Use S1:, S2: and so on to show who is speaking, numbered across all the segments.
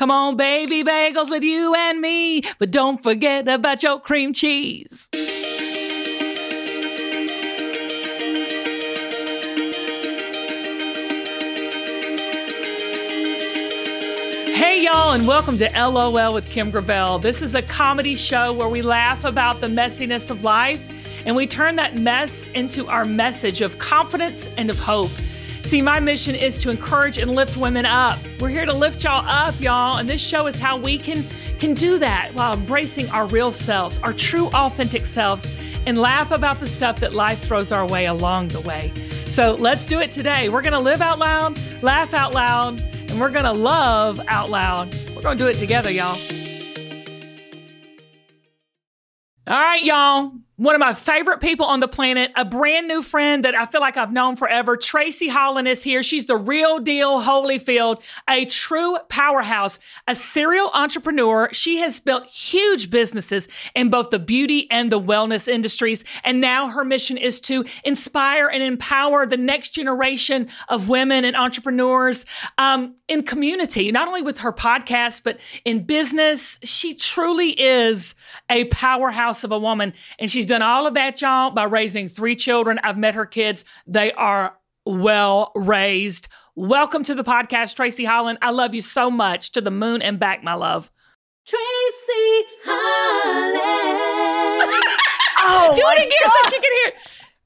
S1: Come on, baby bagels with you and me, but don't forget about your cream cheese. Hey, y'all, and welcome to LOL with Kim Gravel. This is a comedy show where we laugh about the messiness of life and we turn that mess into our message of confidence and of hope. See, my mission is to encourage and lift women up. We're here to lift y'all up, y'all, and this show is how we can can do that while embracing our real selves, our true authentic selves, and laugh about the stuff that life throws our way along the way. So, let's do it today. We're going to live out loud, laugh out loud, and we're going to love out loud. We're going to do it together, y'all. All right, y'all one of my favorite people on the planet, a brand new friend that I feel like I've known forever. Tracy Holland is here. She's the real deal Holyfield, a true powerhouse, a serial entrepreneur. She has built huge businesses in both the beauty and the wellness industries. And now her mission is to inspire and empower the next generation of women and entrepreneurs um, in community, not only with her podcast, but in business. She truly is a powerhouse of a woman. And she's done all of that, y'all, by raising three children. I've met her kids. They are well raised. Welcome to the podcast, Tracy Holland. I love you so much. To the moon and back, my love.
S2: Tracy Holland.
S1: oh, Do it again God. so she can hear it.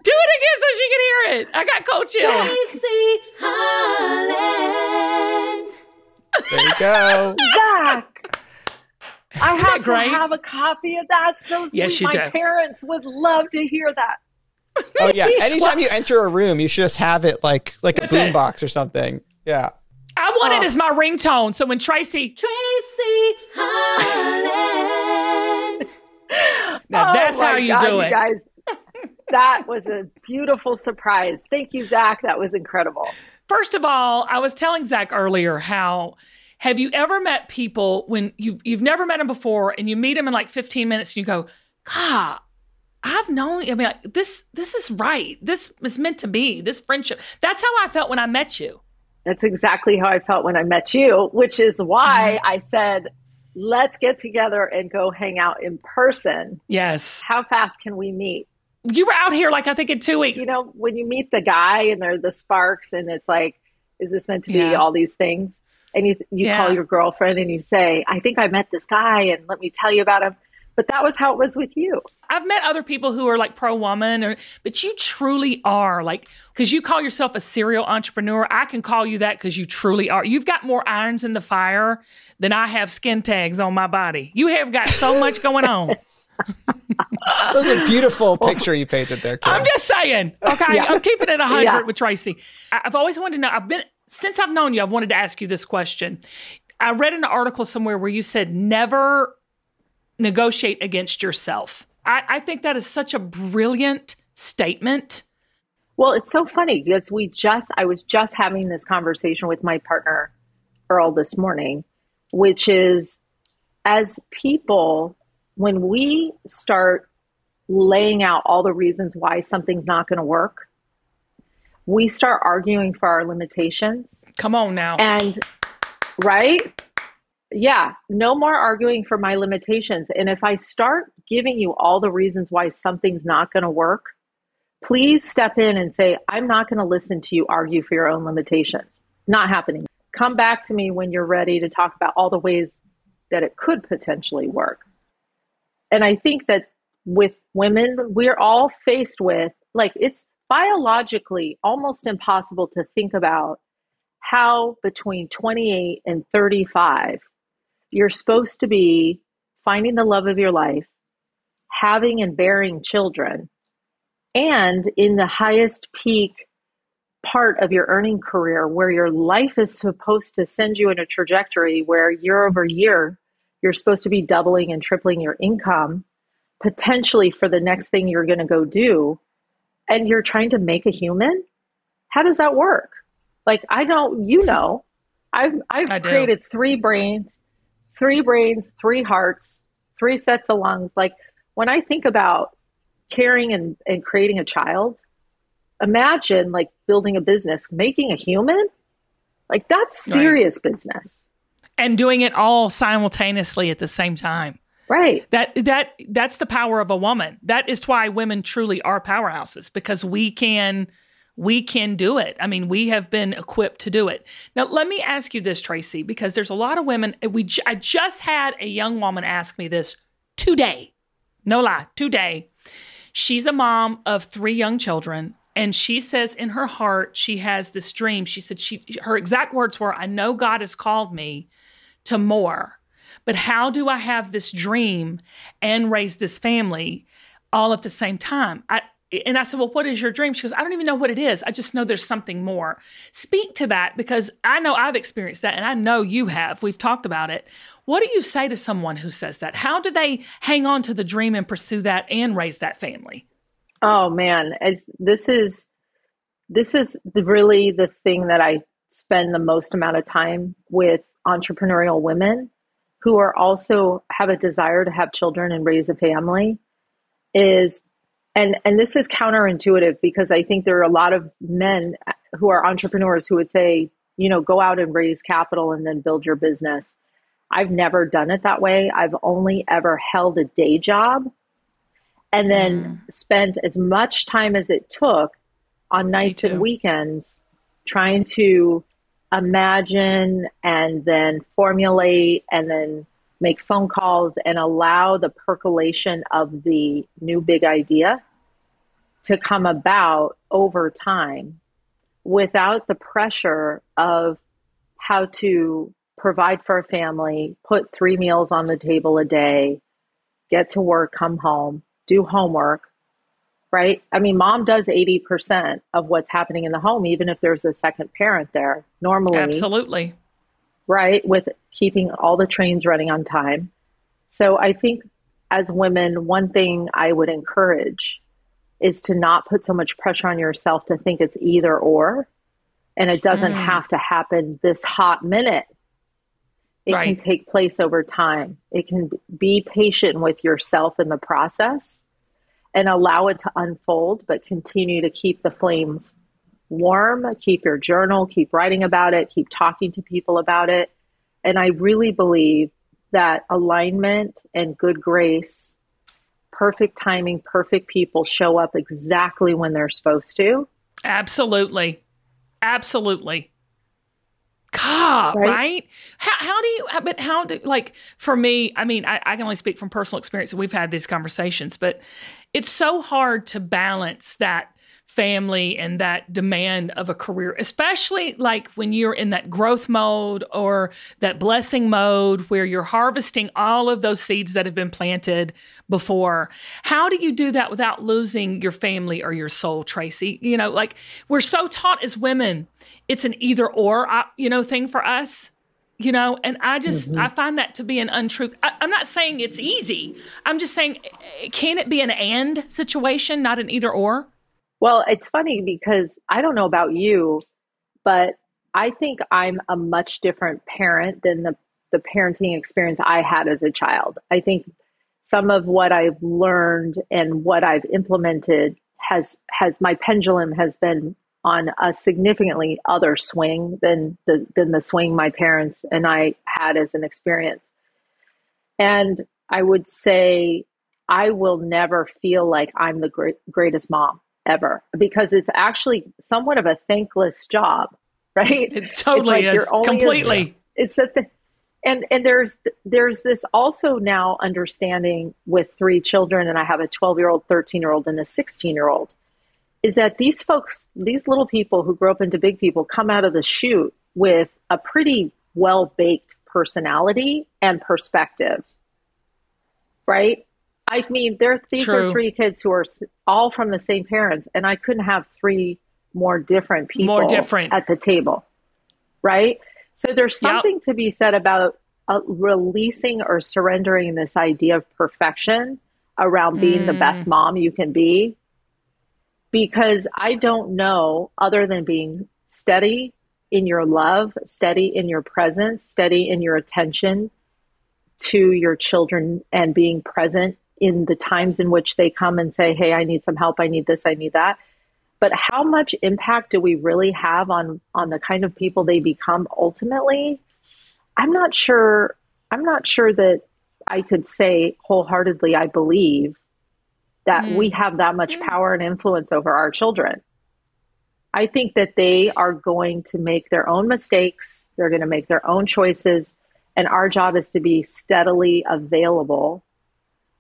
S1: Do it again so she can hear it. I got cold chill.
S2: Tracy Holland.
S3: There you go.
S4: Zach. I have to have a copy of that. So sweet.
S1: Yes, you
S4: My
S1: do.
S4: parents would love to hear that.
S3: Oh yeah. Anytime you enter a room, you should just have it like like a boombox or something. Yeah.
S1: I want oh. it as my ringtone. So when Tracy
S2: Tracy Holland.
S1: now that's
S4: oh
S1: how you
S4: God,
S1: do
S4: you
S1: it.
S4: Guys, that was a beautiful surprise. Thank you, Zach. That was incredible.
S1: First of all, I was telling Zach earlier how have you ever met people when you've, you've never met them before and you meet them in like 15 minutes and you go, God, I've known, I mean, like, this, this is right. This is meant to be, this friendship. That's how I felt when I met you.
S4: That's exactly how I felt when I met you, which is why mm-hmm. I said, let's get together and go hang out in person.
S1: Yes.
S4: How fast can we meet?
S1: You were out here like I think in two weeks.
S4: You know, when you meet the guy and they're the sparks and it's like, is this meant to be yeah. all these things? And you you yeah. call your girlfriend and you say, "I think I met this guy, and let me tell you about him." But that was how it was with you.
S1: I've met other people who are like pro woman, or but you truly are like because you call yourself a serial entrepreneur. I can call you that because you truly are. You've got more irons in the fire than I have skin tags on my body. You have got so much going on.
S3: that was a beautiful picture you painted there. Kim.
S1: I'm just saying. Okay, yeah. I'm keeping it 100 yeah. with Tracy. I've always wanted to know. I've been since I've known you, I've wanted to ask you this question. I read an article somewhere where you said never negotiate against yourself. I, I think that is such a brilliant statement.
S4: Well, it's so funny because we just, I was just having this conversation with my partner, Earl, this morning, which is as people, when we start laying out all the reasons why something's not going to work, we start arguing for our limitations.
S1: Come on now.
S4: And right? Yeah, no more arguing for my limitations. And if I start giving you all the reasons why something's not going to work, please step in and say, I'm not going to listen to you argue for your own limitations. Not happening. Come back to me when you're ready to talk about all the ways that it could potentially work. And I think that with women, we're all faced with like it's biologically almost impossible to think about how between 28 and 35 you're supposed to be finding the love of your life, having and bearing children, and in the highest peak part of your earning career where your life is supposed to send you in a trajectory where year over year you're supposed to be doubling and tripling your income potentially for the next thing you're going to go do and you're trying to make a human, how does that work? Like I don't, you know, I've I've created three brains, three brains, three hearts, three sets of lungs. Like when I think about caring and, and creating a child, imagine like building a business, making a human. Like that's serious right. business.
S1: and doing it all simultaneously at the same time.
S4: Right.
S1: That that that's the power of a woman. That is why women truly are powerhouses because we can we can do it. I mean, we have been equipped to do it. Now, let me ask you this, Tracy, because there's a lot of women. We I just had a young woman ask me this today. No lie, today. She's a mom of three young children, and she says in her heart she has this dream. She said she her exact words were, "I know God has called me to more." But how do I have this dream and raise this family all at the same time? I, and I said, Well, what is your dream? She goes, I don't even know what it is. I just know there's something more. Speak to that because I know I've experienced that and I know you have. We've talked about it. What do you say to someone who says that? How do they hang on to the dream and pursue that and raise that family?
S4: Oh man, it's, this is this is really the thing that I spend the most amount of time with entrepreneurial women who are also have a desire to have children and raise a family is and and this is counterintuitive because I think there are a lot of men who are entrepreneurs who would say, you know, go out and raise capital and then build your business. I've never done it that way. I've only ever held a day job and then mm. spent as much time as it took on nights and weekends trying to imagine and then formulate and then make phone calls and allow the percolation of the new big idea to come about over time without the pressure of how to provide for a family, put three meals on the table a day, get to work, come home, do homework, right? I mean, mom does 80% of what's happening in the home, even if there's a second parent there. Normally,
S1: absolutely.
S4: Right, with keeping all the trains running on time. So I think as women, one thing I would encourage is to not put so much pressure on yourself to think it's either or. And it doesn't mm. have to happen this hot minute. It right. can take place over time. It can be patient with yourself in the process and allow it to unfold, but continue to keep the flames warm, keep your journal, keep writing about it, keep talking to people about it. And I really believe that alignment and good grace, perfect timing, perfect people show up exactly when they're supposed to.
S1: Absolutely. Absolutely. God, right? right? How, how do you, but how do, like, for me, I mean, I, I can only speak from personal experience. We've had these conversations, but it's so hard to balance that family and that demand of a career, especially like when you're in that growth mode or that blessing mode where you're harvesting all of those seeds that have been planted before. How do you do that without losing your family or your soul, Tracy? You know, like we're so taught as women, it's an either or, uh, you know, thing for us you know and i just mm-hmm. i find that to be an untruth I, am not saying it's easy i'm just saying can it be an and situation not an either or
S4: well it's funny because i don't know about you but i think i'm a much different parent than the the parenting experience i had as a child i think some of what i've learned and what i've implemented has has my pendulum has been on a significantly other swing than the than the swing my parents and I had as an experience. And I would say I will never feel like I'm the great, greatest mom ever because it's actually somewhat of a thankless job, right?
S1: It totally like is completely.
S4: A, it's a th- and and there's there's this also now understanding with three children and I have a 12 year old, 13 year old, and a 16 year old is that these folks, these little people who grow up into big people, come out of the chute with a pretty well baked personality and perspective. Right? I mean, there these True. are three kids who are all from the same parents, and I couldn't have three more different people
S1: more different.
S4: at the table. Right? So there's something yep. to be said about uh, releasing or surrendering this idea of perfection around being mm. the best mm. mom you can be because I don't know, other than being steady in your love, steady in your presence, steady in your attention to your children, and being present in the times in which they come and say, Hey, I need some help, I need this, I need that. But how much impact do we really have on on the kind of people they become ultimately? I'm not sure. I'm not sure that I could say wholeheartedly I believe that
S1: Mm.
S4: we have that much power and influence over our children. I think that they are going to make their own mistakes. They're going to make their own choices. And our job is to be steadily available,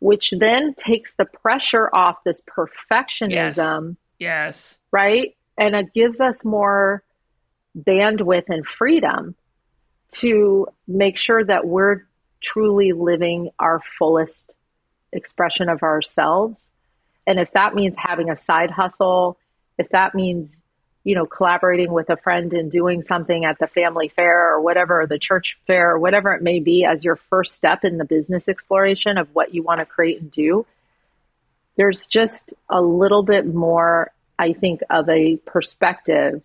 S4: which then takes the pressure off this perfectionism,
S1: Yes.
S4: right? And it gives us more bandwidth and freedom to make sure that we're truly living our fullest expression of ourselves. And if that means having a side hustle, if that means, you know, collaborating with a friend and doing something at the family fair or whatever, or the church fair or whatever it may be as your first step in the business exploration of what you want to create and do, there's just a little bit more, I think, of a perspective.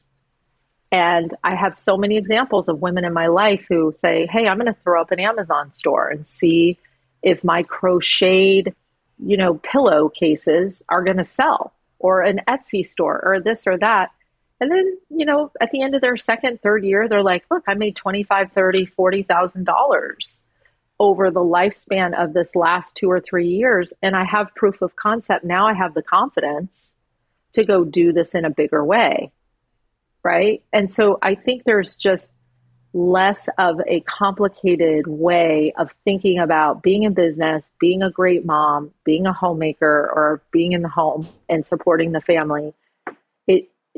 S4: And I have so many examples of women in my life who say, Hey, I'm going to throw up an Amazon store and see if my crocheted, you know, pillow cases are going to sell or an Etsy store or this or that. And then, you know, at the end of their second, third year, they're like, look, I made 25, 30, $40,000 over the lifespan of this last two or three years. And I have proof of concept. Now I have the confidence to go do this in a bigger way. Right. And so I think there's just less of a complicated way of thinking about being in business, being a great mom, being a homemaker, or being in the home and supporting the family.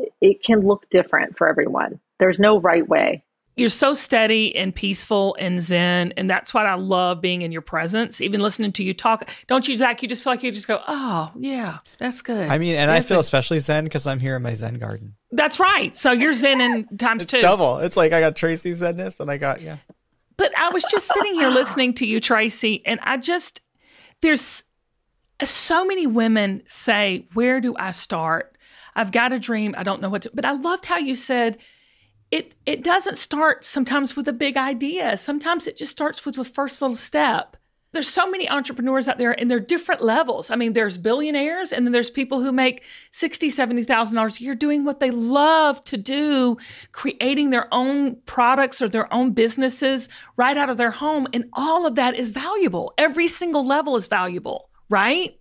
S4: It it can look different for everyone. There's no right way.
S1: You're so steady and peaceful and zen. And that's what I love being in your presence, even listening to you talk. Don't you, Zach? You just feel like you just go, oh, yeah, that's good.
S3: I mean, and I feel
S1: it-
S3: especially zen because I'm here in my zen garden.
S1: That's right. So you're zen in times
S3: It's
S1: two.
S3: double. It's like I got Tracy's zenness and I got yeah.
S1: But I was just sitting here listening to you, Tracy, and I just, there's so many women say, Where do I start? I've got a dream. I don't know what to, but I loved how you said, it, it doesn't start sometimes with a big idea. Sometimes it just starts with the first little step. There's so many entrepreneurs out there and they're different levels. I mean, there's billionaires and then there's people who make sixty, seventy thousand dollars a year doing what they love to do, creating their own products or their own businesses right out of their home. And all of that is valuable. Every single level is valuable, right?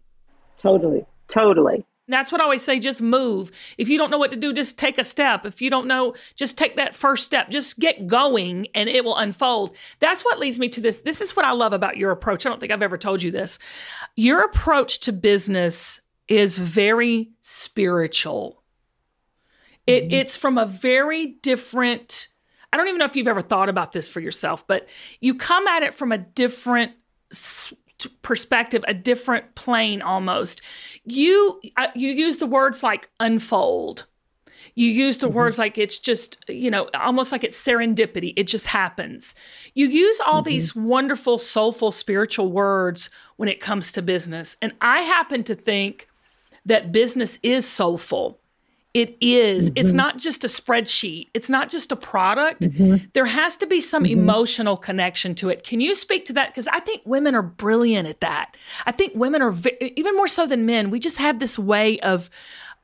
S4: Totally. Totally.
S1: That's what I always say just move. If you don't know what to do, just take a step. If you don't know, just take that first step. Just get going and it will unfold. That's what leads me to this. This is what I love about your approach. I don't think I've ever told you this. Your approach to business is very spiritual. It, mm-hmm. It's from a very different, I don't even know if you've ever thought about this for yourself, but you come at it from a different perspective, a different plane almost. You uh, you use the words like unfold. You use the words like it's just, you know, almost like it's serendipity. It just happens. You use all these wonderful, soulful, spiritual words when it comes to business. And I happen to think that business is soulful. It is. It's mm-hmm. not just a spreadsheet. It's not just a product. Mm-hmm. There has to be some mm-hmm. emotional connection to it. Can you speak to that? Because I think women are brilliant at that. I think women are ve- even more so than men. We just have this way of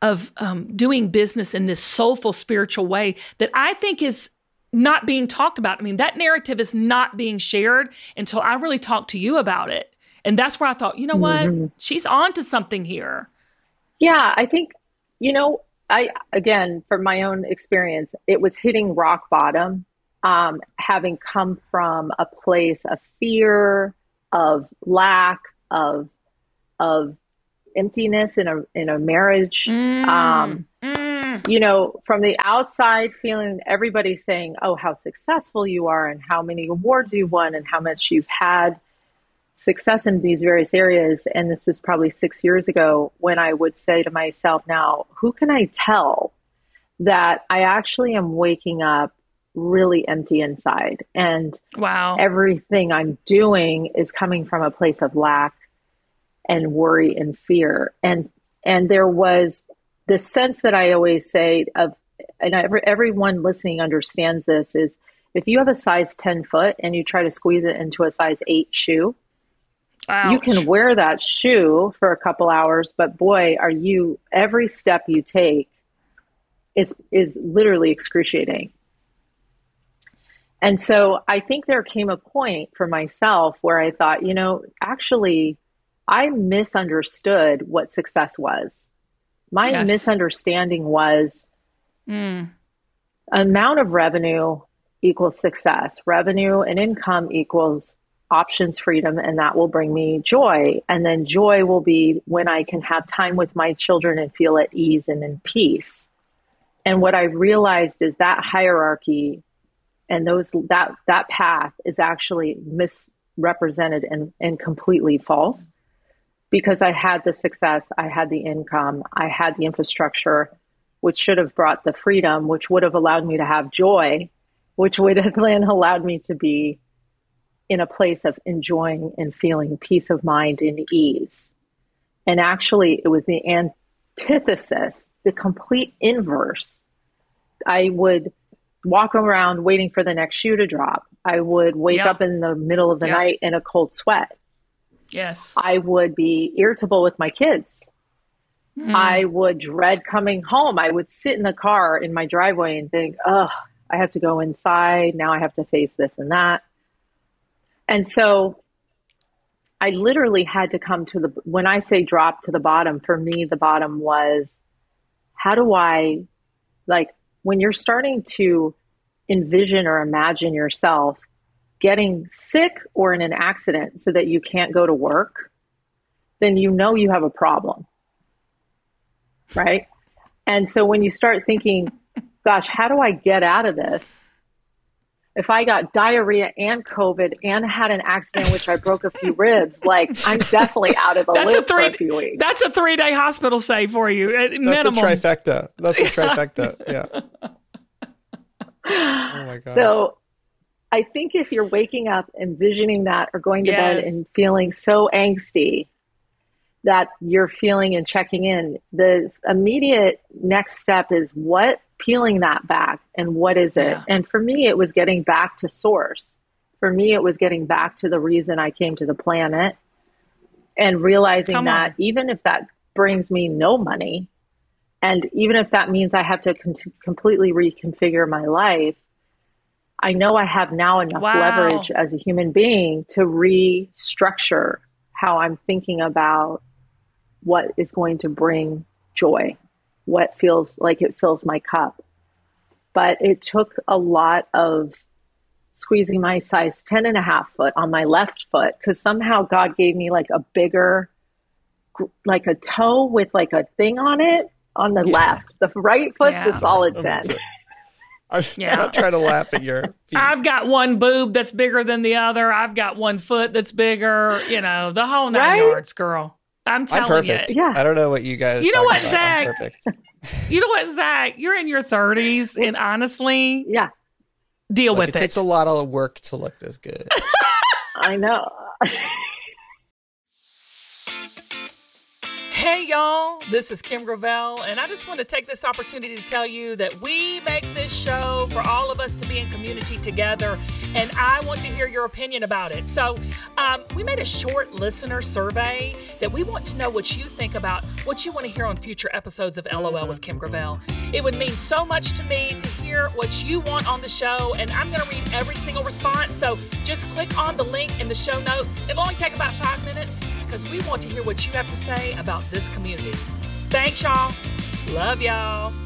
S1: of um, doing business in this soulful, spiritual way that I think is not being talked about. I mean, that narrative is not being shared until I really talk to you about it. And that's where I thought, you know what? She's on to something here.
S4: Yeah, I think, you know, I, again, from my own experience, it was hitting rock bottom, um, having come from a place of fear, of lack, of, of emptiness in a, in a marriage. Um,
S1: Mm.
S4: you know, from the outside, feeling everybody saying, oh, how successful you are and how many awards you've won and how much you've had success in these various areas. And this was probably six years ago when I would say to myself, now, who can I tell that I actually am waking up really empty inside? And
S1: Wow.
S4: everything I'm doing is coming from a place of lack and worry and fear. And and there was the sense that I always say of, and every, everyone listening understands this is if you have a size 10 foot and you try to squeeze it into a size 8 shoe, you can wear that shoe for a couple hours, but boy, are you every step you take is is literally excruciating. And so I think there came a point for myself where I thought, you know, actually, I misunderstood what success was. My
S1: Yes.
S4: misunderstanding was
S1: Mm.
S4: amount of revenue equals success. Revenue and income equals options freedom, and that will bring me joy. And then joy will be when I can have time with my children and feel at ease and in peace. And what I realized is that hierarchy and those that that path is actually misrepresented and, and completely false because I had the success, I had the income, I had the infrastructure, which should have brought the freedom, which would have allowed me to have joy, which would have then allowed me to be in a place of enjoying and feeling peace of mind and ease. And actually, it was the antithesis, the complete inverse. I would walk around waiting for the next shoe to drop. I would wake
S1: Yeah.
S4: up in the middle of the
S1: Yeah.
S4: night in a cold sweat.
S1: Yes.
S4: I would be irritable with my kids.
S1: Mm.
S4: I would dread coming home. I would sit in the car in my driveway and think, oh, I have to go inside. Now I have to face this and that. And so I literally had to come to the, when I say drop to the bottom, for me, the bottom was how do I, like, when you're starting to envision or imagine yourself getting sick or in an accident so that you can't go to work, then you know you have a problem. Right. And so when you start thinking, gosh, how do I get out of this? If I got diarrhea and COVID and had an accident in which I broke a few ribs, like I'm definitely out of the
S1: That's a
S4: loop for a few weeks.
S1: That's a three day hospital stay for you at
S3: That's
S1: minimum.
S3: the trifecta. That's the trifecta. Yeah. Oh my god.
S4: So I think if you're waking up envisioning that or going to bed and feeling so angsty that you're feeling and checking in, the immediate next step is what peeling that back and what is it?
S1: Yeah.
S4: And for me, it was getting back to source. For me, it was getting back to the reason I came to the planet and realizing
S1: Come
S4: that
S1: on.
S4: even if that brings me no money, and even if that means I have to con- completely reconfigure my life, I know I have now enough
S1: Wow.
S4: leverage as a human being to restructure how I'm thinking about what is going to bring joy, what feels like it fills my cup. But it took a lot of squeezing my size 10 and a half foot on my left foot because somehow God gave me like a bigger, like a toe with like a thing on it on the left. The right foot's
S1: Yeah.
S4: a solid 10.
S3: I'm
S1: Yeah.
S3: not trying to laugh at your feet.
S1: I've got one boob that's bigger than the other. I've got one foot that's bigger. You know, the whole nine
S4: Right?
S1: yards, girl. I'm
S3: I'm
S1: telling
S3: perfect.
S1: you.
S4: Yeah.
S3: I don't know what you guys.
S1: You know
S3: talking
S1: what,
S3: about. I'm
S1: Zach?
S3: perfect.
S1: You know what, Zach? You're in your 30s, and honestly,
S4: Yeah,
S1: deal
S3: Look,
S1: with
S3: it
S1: it.
S3: takes a lot of work to look this good.
S4: I know.
S1: Hey, y'all, this is Kim Gravel, and I just want to take this opportunity to tell you that we make this show for all of us to be in community together, and I want to hear your opinion about it. So, um, we made a short listener survey that we want to know what you think about what you want to hear on future episodes of LOL with Kim Gravel. It would mean so much to me to hear what you want on the show, and I'm going to read every single response. So, just click on the link in the show notes. It'll only take about five minutes because we want to hear what you have to say about this community. Thanks, y'all. Love y'all.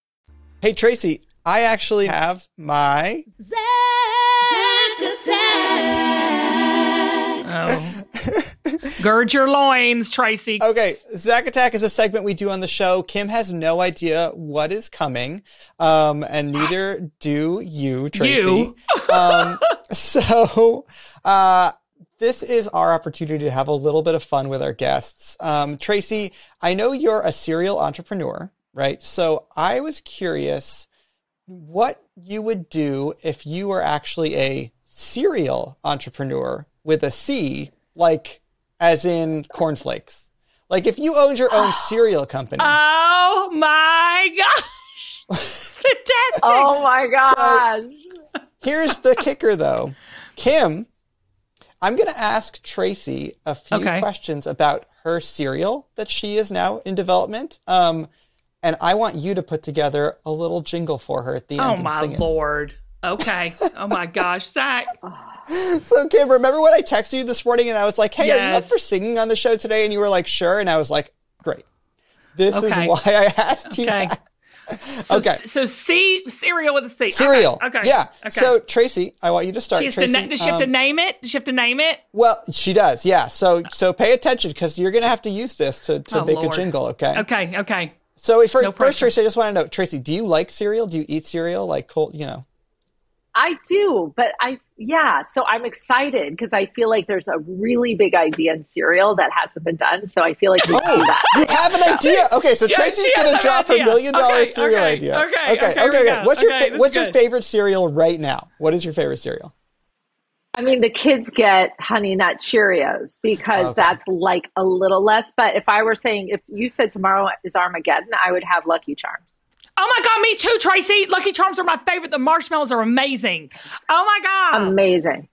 S3: Hey, Tracy, I actually have my. Zach Attack.
S1: Oh. Gird your loins, Tracy.
S3: Okay, Zach Attack is a segment we do on the show. Kim has no idea what is coming, um, and neither do you, Tracy.
S1: You.
S3: um, so, uh, this is our opportunity to have a little bit of fun with our guests. Um, Tracy, I know you're a serial entrepreneur, right? So I was curious what you would do if you were actually a serial entrepreneur with a C, like as in cornflakes. Like if you owned your own cereal company.
S1: Oh my gosh. Fantastic.
S4: Oh my gosh.
S3: Here's the kicker though. Kim, I'm going to ask Tracy a few
S1: Okay.
S3: questions about her cereal that she is now in development. Um, and I want you to put together a little jingle for her at the end.
S1: Oh my lord. Okay. Oh my gosh, Zach.
S3: So, Kim, remember when I texted you this morning and I was like, hey, are you up
S1: Yes.
S3: for singing on the show today? And you were like, sure. And I was like, great. This
S1: Okay.
S3: is why I asked you
S1: Okay.
S3: that.
S1: So,
S3: Okay.
S1: so C cereal with a C.
S3: Cereal.
S1: Okay.
S3: Yeah.
S1: Okay.
S3: So, Tracy, I want you to start.
S1: she has
S3: Tracy.
S1: to. Na- does she have to
S3: Um,
S1: name it? Does she have to name it?
S3: Well, she does. Yeah. So, so pay attention because you're going to have to use this to, to
S1: Oh,
S3: make
S1: Lord.
S3: a jingle. Okay.
S1: Okay. Okay.
S3: So, for,
S1: No
S3: first. Tracy, I just want to know, Tracy, do you like cereal? Do you eat cereal? Like cold, you know?
S4: I do, but I yeah, so I'm excited because I feel like there's a really big idea in cereal that hasn't been done. So I feel like we oh, do
S3: Oh,
S4: that.
S3: you have an idea. Okay, so
S1: Yeah,
S3: Tracy's gonna drop her million dollar
S1: Okay,
S3: cereal
S1: okay,
S3: idea.
S1: okay,
S3: okay,
S1: okay,
S3: okay.
S1: here we
S3: okay. What's your fa- What's
S1: is
S3: your favorite cereal right now? What is your favorite cereal?
S4: I mean, the kids get Honey Nut Cheerios because
S3: Okay.
S4: that's like a little less. But if I were saying, if you said tomorrow is Armageddon, I would have Lucky Charms.
S1: Oh my God, me too, Tracy. Lucky Charms are my favorite. The marshmallows are amazing. Oh my God.
S4: Amazing.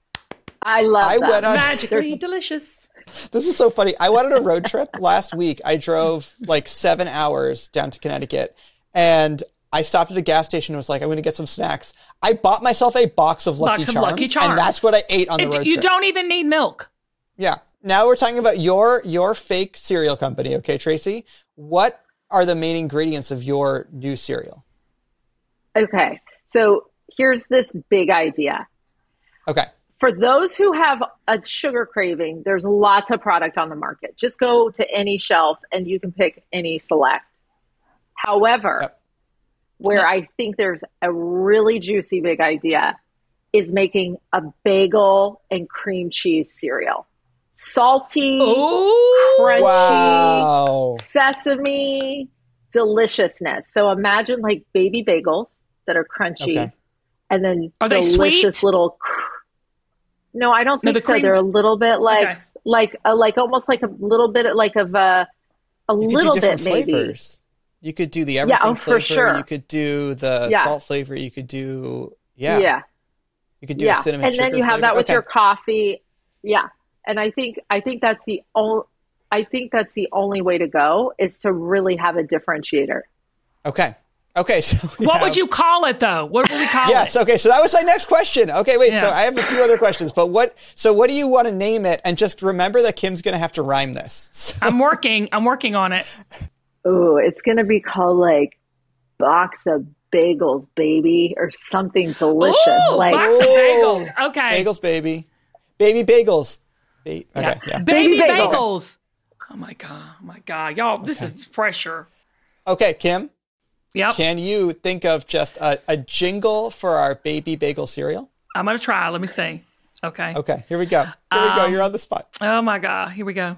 S4: I love
S3: I
S4: them.
S3: went on-
S1: Magically delicious.
S3: This is so funny. I went on a road trip last week. I drove like seven hours down to Connecticut and I stopped at a gas station and was like, I'm going to get some snacks. I bought myself a box of Lucky,
S1: Box of
S3: Charms,
S1: Lucky Charms.
S3: and that's what I ate on the
S1: It-
S3: road
S1: you
S3: trip.
S1: don't even need milk.
S3: Yeah. Now we're talking about your your fake cereal company, okay, Tracy? What are the main ingredients of your new cereal?
S4: Okay. So here's this big idea.
S3: Okay.
S4: For those who have a sugar craving, there's lots of product on the market. Just go to any shelf and you can pick any select. However,
S3: Yep.
S4: Where I think there's a really juicy big idea is making a bagel and cream cheese cereal. Salty,
S1: Ooh.
S4: crunchy,
S3: Wow.
S4: sesame deliciousness. So imagine like baby bagels that are crunchy
S3: Okay.
S4: and then
S1: Are they
S4: delicious
S1: sweet?
S4: little cr- No, I don't
S1: No,
S4: think
S1: the
S4: so.
S1: cream-
S4: They're a little bit like
S1: Okay.
S4: like a, uh, like almost like a little bit like of a a
S3: You
S4: little bit
S3: different
S4: maybe.
S3: flavors. You could do the everything yeah,
S4: oh, for sure.
S3: You could do the
S4: Yeah.
S3: salt flavor. You could do yeah.
S4: Yeah.
S3: You could do
S4: yeah.
S3: a cinnamon
S4: and then you have
S3: flavor.
S4: that with
S3: Okay.
S4: your coffee. Yeah. And I think I think that's the only I think that's the only way to go is to really have a differentiator.
S3: Okay. Okay. So
S1: What
S3: have-
S1: would you call it though? What would we call
S3: Yes.
S1: it? Yes.
S3: Okay. So that was my next question. Okay. Wait. So I have a few other questions, but what? So what do you want to name it? And just remember that Kim's going to have to rhyme this. So,
S1: I'm working. I'm working on it.
S4: Ooh, it's gonna be called like box of bagels, baby, or something delicious.
S1: Ooh,
S4: like
S1: box of bagels. Okay.
S3: bagels, baby, baby bagels. Ba- okay.
S1: Yeah.
S3: Yeah.
S1: Baby,
S4: Baby bagels.
S1: bagels. Oh my god. Oh my god. Y'all, this is pressure.
S3: Okay, Kim.
S1: Yep.
S3: Can you think of just a, a jingle for our baby bagel cereal?
S1: I'm gonna try. Let me see. Okay.
S3: Okay, here we go. Here we go.
S1: Um,
S3: You're on the spot.
S1: Oh my God. Here we go.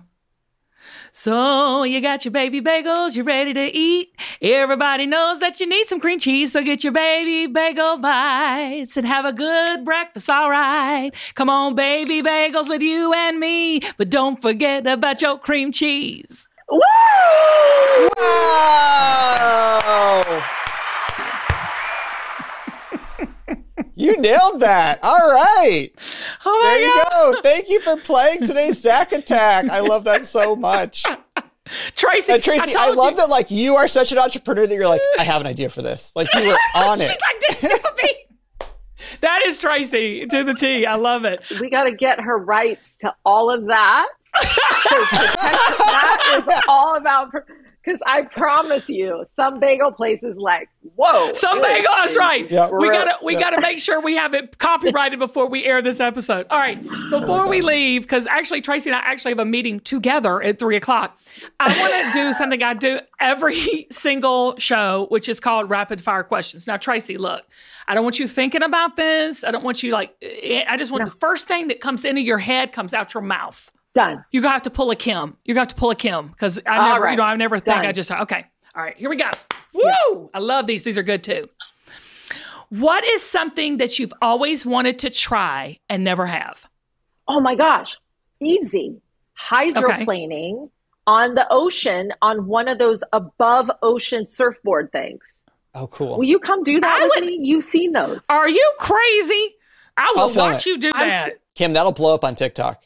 S1: So you got your baby bagels, you're ready to eat. Everybody knows that you need some cream cheese, so get your baby bagel bites and have a good breakfast, all right. Come on, baby bagels with you and me, but don't forget about your cream cheese.
S4: Woo!
S3: Wow! You nailed that. All right.
S1: Oh my
S3: There you
S1: God.
S3: go. Thank you for playing today's Zach Attack. I love that so much.
S1: Tracy,
S3: And Tracy, I,
S1: told
S3: love
S1: you.
S3: that like you are such an entrepreneur that you're like, I have an idea for this. Like you were on
S1: She's
S3: it.
S1: like, this. That is Tracy to the T. I love it.
S4: We got to get her rights to all of that. So that is all about because I promise you, some bagel places like whoa.
S1: Some
S4: this
S1: bagel. That's right.
S3: Yeah.
S1: We gotta we gotta make sure we have it copyrighted before we air this episode. All right. Before we leave, because actually Tracy and I actually have a meeting together at three o'clock. I want to do something I do every single show, which is called rapid fire questions. Now, Tracy, look, I don't want you thinking about this. I don't want you like. eh, I just want the first thing that comes into your head comes out your mouth.
S4: Done.
S1: You're gonna have to pull a Kim. You're gonna have to pull a Kim because I never,
S4: right.
S1: you know, I never think
S4: Done.
S1: I just okay. All right, here we go. Woo! I love these. These are good too. What is something that you've always wanted to try and never have?
S4: Oh my gosh, easy. Hydroplaning on the ocean on one of those above ocean surfboard things.
S3: Oh, cool.
S4: Will you come do that
S1: I
S4: with
S1: would-
S4: me? You've seen those.
S1: Are you crazy? I
S3: I'll
S1: watch
S3: it.
S1: you do
S4: I'm
S1: that.
S3: Kim, that'll blow up on TikTok.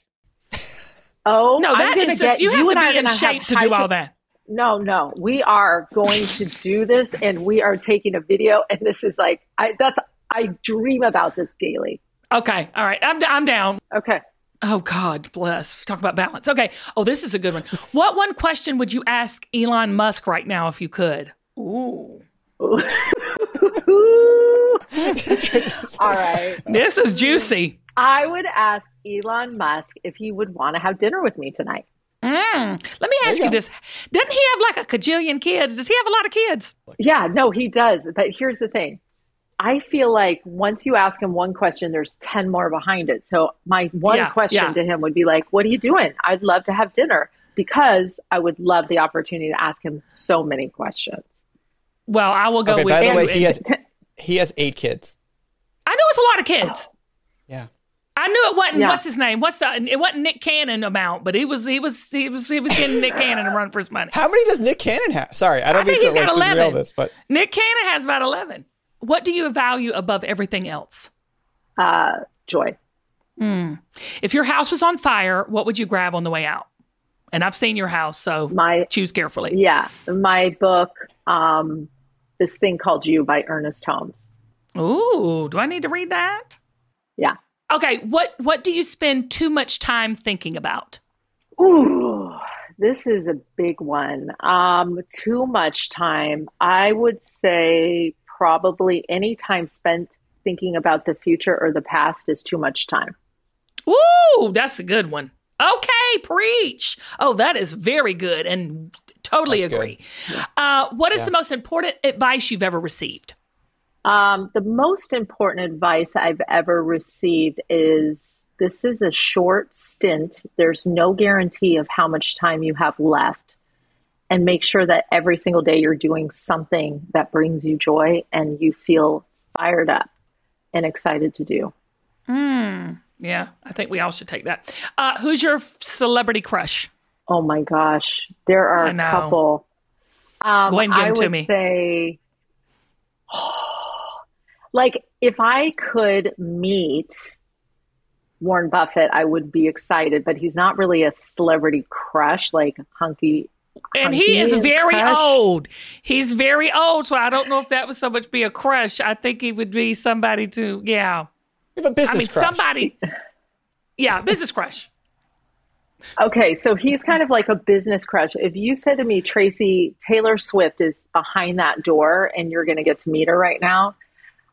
S4: Oh,
S1: no,
S4: I'm
S1: is just
S4: get-
S1: you have to be in shape to do all that.
S4: No, no, we are going to do this, and we are taking a video, and this is like I that's I dream about this daily.
S1: Okay, all right, I'm I'm down.
S4: Okay,
S1: Oh God bless. Talk about balance. Okay. Oh, this is a good one. What one question would you ask Elon Musk right now if you could? Ooh.
S4: all right.
S1: This is juicy.
S4: I would ask Elon Musk if he would want to have dinner with me tonight.
S1: Mm. Let me ask
S3: you
S1: you, this. Doesn't he have like a cajillion kids? Does he have a lot of kids?
S4: Yeah, no, he does. But here's the thing. I feel like once you ask him one question, there's 10 more behind it. So my one
S1: Yeah,
S4: question
S1: yeah.
S4: to him would be like, what are you doing? I'd love to have dinner because I would love the opportunity to ask him so many questions.
S1: Well, I will go
S3: Okay,
S1: with
S3: by the
S1: you.
S3: way, he has he has eight kids.
S1: I know it's a lot of kids.
S3: Yeah.
S1: I knew it wasn't.
S4: Yeah.
S1: What's his name? What's the? It wasn't Nick Cannon amount, but he was. He was. He was. He was getting Nick Cannon to run for his money.
S3: How many does Nick Cannon have? Sorry, I don't
S1: I think
S3: mean to
S1: he's
S3: like
S1: got 11.
S3: this, but
S1: Nick Cannon has about eleven. What do you value above everything else?
S4: Uh, joy.
S1: If your house was on fire, what would you grab on the way out? And I've seen your house, so
S4: My,
S1: choose carefully.
S4: yeah, my book, um, this thing called You by Ernest Holmes.
S1: Ooh, do I need to read that?
S4: Yeah.
S1: Okay, what what do you spend too much time thinking about?
S4: Ooh, this is a big one. Um, too much time. I would say probably any time spent thinking about the future or the past is too much time.
S1: Ooh, that's a good one. Okay, preach. Oh, that is very good and totally
S3: That's good.
S1: agree. Uh, what is
S3: Yeah.
S1: the most important advice you've ever received?
S4: Um, the most important advice I've ever received is this is a short stint. There's no guarantee of how much time you have left. And make sure that every single day you're doing something that brings you joy and you feel fired up and excited to do.
S1: Hmm. Yeah, I think we all should take that. Uh, who's your celebrity crush?
S4: Oh my gosh, there are a couple. Um,
S1: Go ahead and give
S4: I
S1: 'em to
S4: would
S1: me.
S4: say, like, if I could meet Warren Buffett, I would be excited. But he's not really a celebrity crush, like hunky.
S1: And he is very
S4: crush.
S1: old. He's very old, so I don't know if that would so much be a crush. I think he would be somebody to, yeah.
S3: we have a business
S1: I mean,
S3: crush.
S1: somebody. Yeah, business crush.
S4: Okay, so he's kind of like a business crush. If you said to me, Tracy Taylor Swift is behind that door, and you're going to get to meet her right now,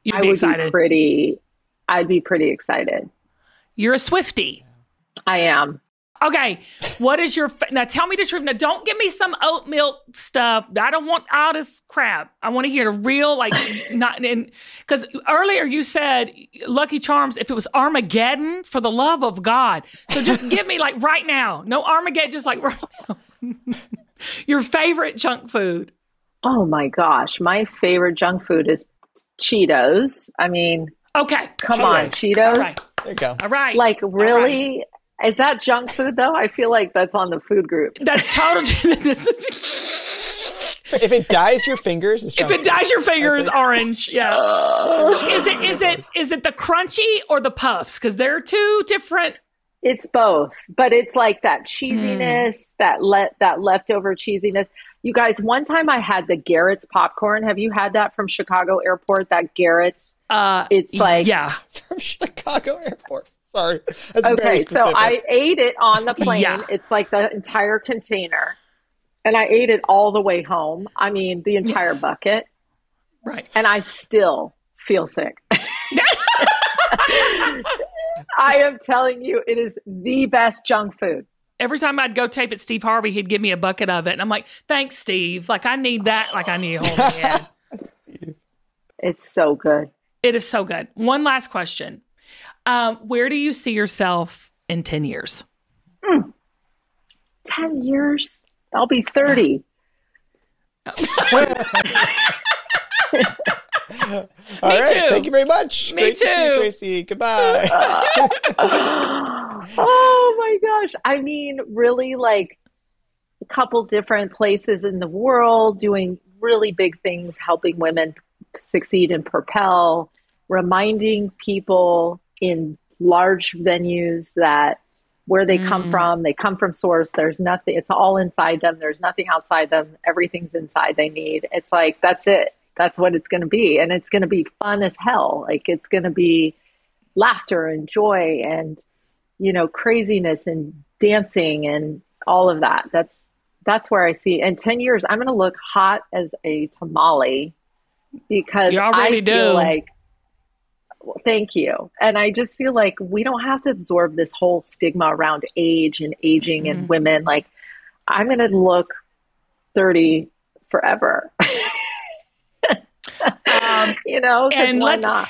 S1: You'd
S4: I
S1: be
S4: would
S1: excited.
S4: be pretty. I'd be pretty excited.
S1: You're a Swiftie.
S4: I am.
S1: Okay, what is your fa- now? Tell me the truth. Now, don't give me some oat milk stuff. I don't want all this crap. I want to hear the real, like, not in because earlier you said Lucky Charms. If it was Armageddon, for the love of God, so just give me like right now. No Armageddon, just like right now. your favorite junk food.
S4: Oh my gosh, my favorite junk food is Cheetos. I mean,
S1: Okay,
S4: come on, Cheetos.
S1: all right,
S3: There you go.
S1: all right.
S4: Like really? Is that junk food though? I feel like that's on the food group.
S1: That's total. if
S3: If it dyes your fingers, it's junk
S1: it dyes your fingers orange, yeah. So is it is it is it the crunchy or the puffs? Because they're two different.
S4: It's both, but it's like that cheesiness, hmm. that let that leftover cheesiness. You guys, one time I had the Garrett's popcorn. Have you had that from Chicago Airport? That Garrett's.
S1: Uh,
S4: It's like
S1: yeah,
S3: from Chicago Airport. Sorry. That's
S4: Okay, so. I ate it on the plane.
S1: Yeah.
S4: It's like the entire container. And I ate it all the way home. I mean, the entire
S1: Yes.
S4: bucket.
S1: right.
S4: And I still feel sick. I am telling you, it is the best junk food.
S1: Every time I'd go tape at Steve Harvey, he'd give me a bucket of it, and I'm like, "Thanks, Steve. Like I need that. Like I need a whole man."
S4: It's so good.
S1: it is so good. One last question: um, Where do you see yourself in ten years?
S4: 10 years, I'll be 30.
S3: All right.
S1: too.
S3: Thank you very much.
S1: Me
S3: Great to see you,
S1: too.
S3: Tracy. Goodbye.
S4: oh my gosh. I mean, really like a couple different places in the world doing really big things, helping women succeed and propel, reminding people in large venues that where they come mm-hmm. from, they come from source. There's nothing, it's all inside them. There's nothing outside them. Everything's inside they need. It's like, that's it. That's what it's going to be. And it's going to be fun as hell. Like, it's going to be laughter and joy and you know craziness and dancing and all of that. That's that's where i see in 10 years i'm going to look hot as a tamale because
S1: You already
S4: i
S1: do.
S4: feel like well, thank you. And i just feel like we don't have to absorb this whole stigma around age and aging
S1: Mm-hmm.
S4: and women. Like i'm going to look 30 forever.
S1: Um,
S4: you know,
S1: and let's
S4: not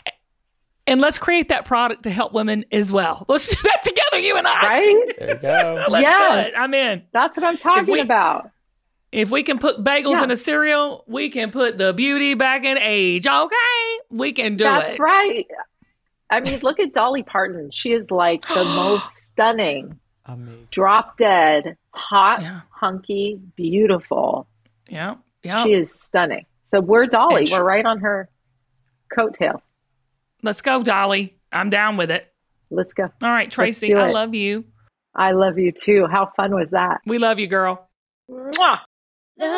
S1: and let's create that product to help women as well. Let's do that together, you and I.
S4: right
S3: there you go.
S1: Let's
S4: Yes.
S1: do it. I'm in.
S4: that's what i'm talking
S1: we-
S4: about
S1: If we can put bagels
S4: Yeah.
S1: in a cereal, we can put the beauty back in age. Okay, we can do
S4: That's
S1: it.
S4: right. I mean, look at Dolly Parton. She is like the most stunning,
S3: Amazing.
S4: drop dead, hot,
S1: Yeah.
S4: hunky, beautiful.
S1: Yeah, yeah.
S4: She is stunning. So we're Dolly.
S1: And
S4: we're right on her coattails.
S1: Let's go, Dolly. I'm down with it.
S4: Let's go.
S1: All right, Tracy, I love you.
S4: I love you too. How fun was that?
S1: We love you, girl.
S4: Mwah.
S2: Love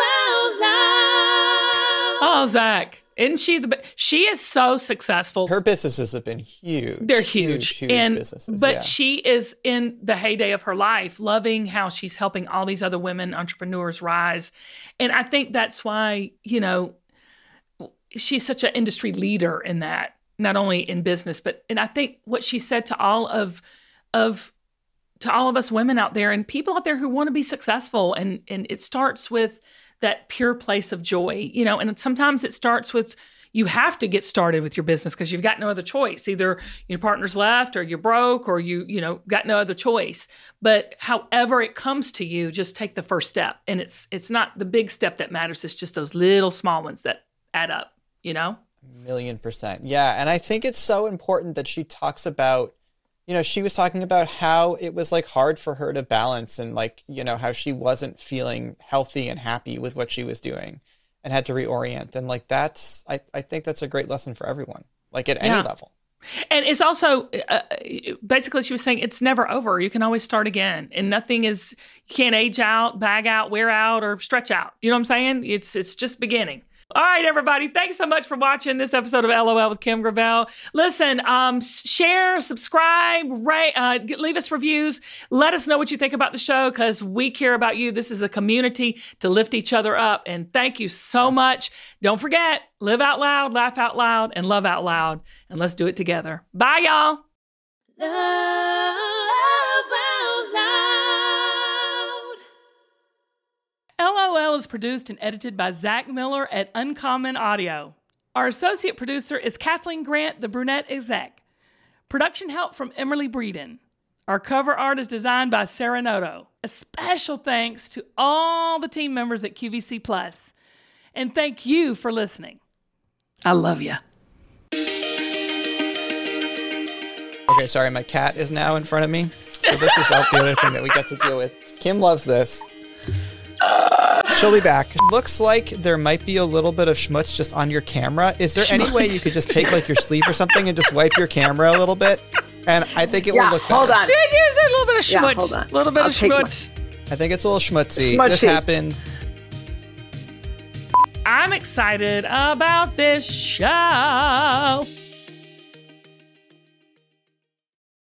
S2: out loud.
S1: Oh, Zach, isn't she the? be- She is so successful.
S3: Her businesses have been huge.
S1: They're huge,
S3: huge,
S1: and
S3: businesses.
S1: but
S3: yeah.
S1: she is in the heyday of her life, loving how she's helping all these other women entrepreneurs rise, and I think that's why you know she's such an industry leader in that, not only in business, but and I think what she said to all of of to all of us women out there and people out there who want to be successful, and and it starts with that pure place of joy, you know, and sometimes it starts with you have to get started with your business because you've got no other choice. Either your partner's left or you're broke or you, you know, got no other choice. But however it comes to you, just take the first step. And it's it's not the big step that matters. It's just those little small ones that add up, you know?
S3: Million percent. Yeah. And I think it's so important that she talks about, you know, she was talking about how it was like hard for her to balance and like, you know, how she wasn't feeling healthy and happy with what she was doing and had to reorient. And like that's, I, I think that's a great lesson for everyone, like at any
S1: Yeah.
S3: level.
S1: And it's also uh, basically she was saying it's never over. You can always start again, and nothing is you can't age out, bag out, wear out, or stretch out. You know what I'm saying? It's it's just beginning. All right, everybody. Thanks so much for watching this episode of LOL with Kim Gravel. Listen, um, share, subscribe, rate, uh, g- leave us reviews. Let us know what you think about the show because we care about you. This is a community to lift each other up. And thank you so much. Don't forget, live out loud, laugh out loud, and love out loud. And let's do it together. Bye, y'all.
S2: Love
S1: Style is produced and edited by Zach Miller at Uncommon Audio. Our associate producer is Kathleen Grant, the brunette exec. Production help from Emily Breeden. Our cover art is designed by Sarah Noto. A special thanks to all the team members at QVC Plus. And thank you for listening. I love you.
S3: Okay, sorry, my cat is now in front of me. So this is the other thing that we get to deal with. Kim loves this. She'll be back. Looks like there might be a little bit of schmutz just on your camera. Is there any way you could just take like your sleeve or something and just wipe your camera a little bit? And I think it
S4: Yeah,
S3: will look better.
S4: hold on.
S1: Yeah, just a little bit of
S4: Yeah,
S1: schmutz.
S4: hold on.
S1: A little bit
S4: I'll
S1: of
S4: take my-
S1: schmutz.
S3: I think it's a little schmutzy. This happened.
S1: I'm excited about this show.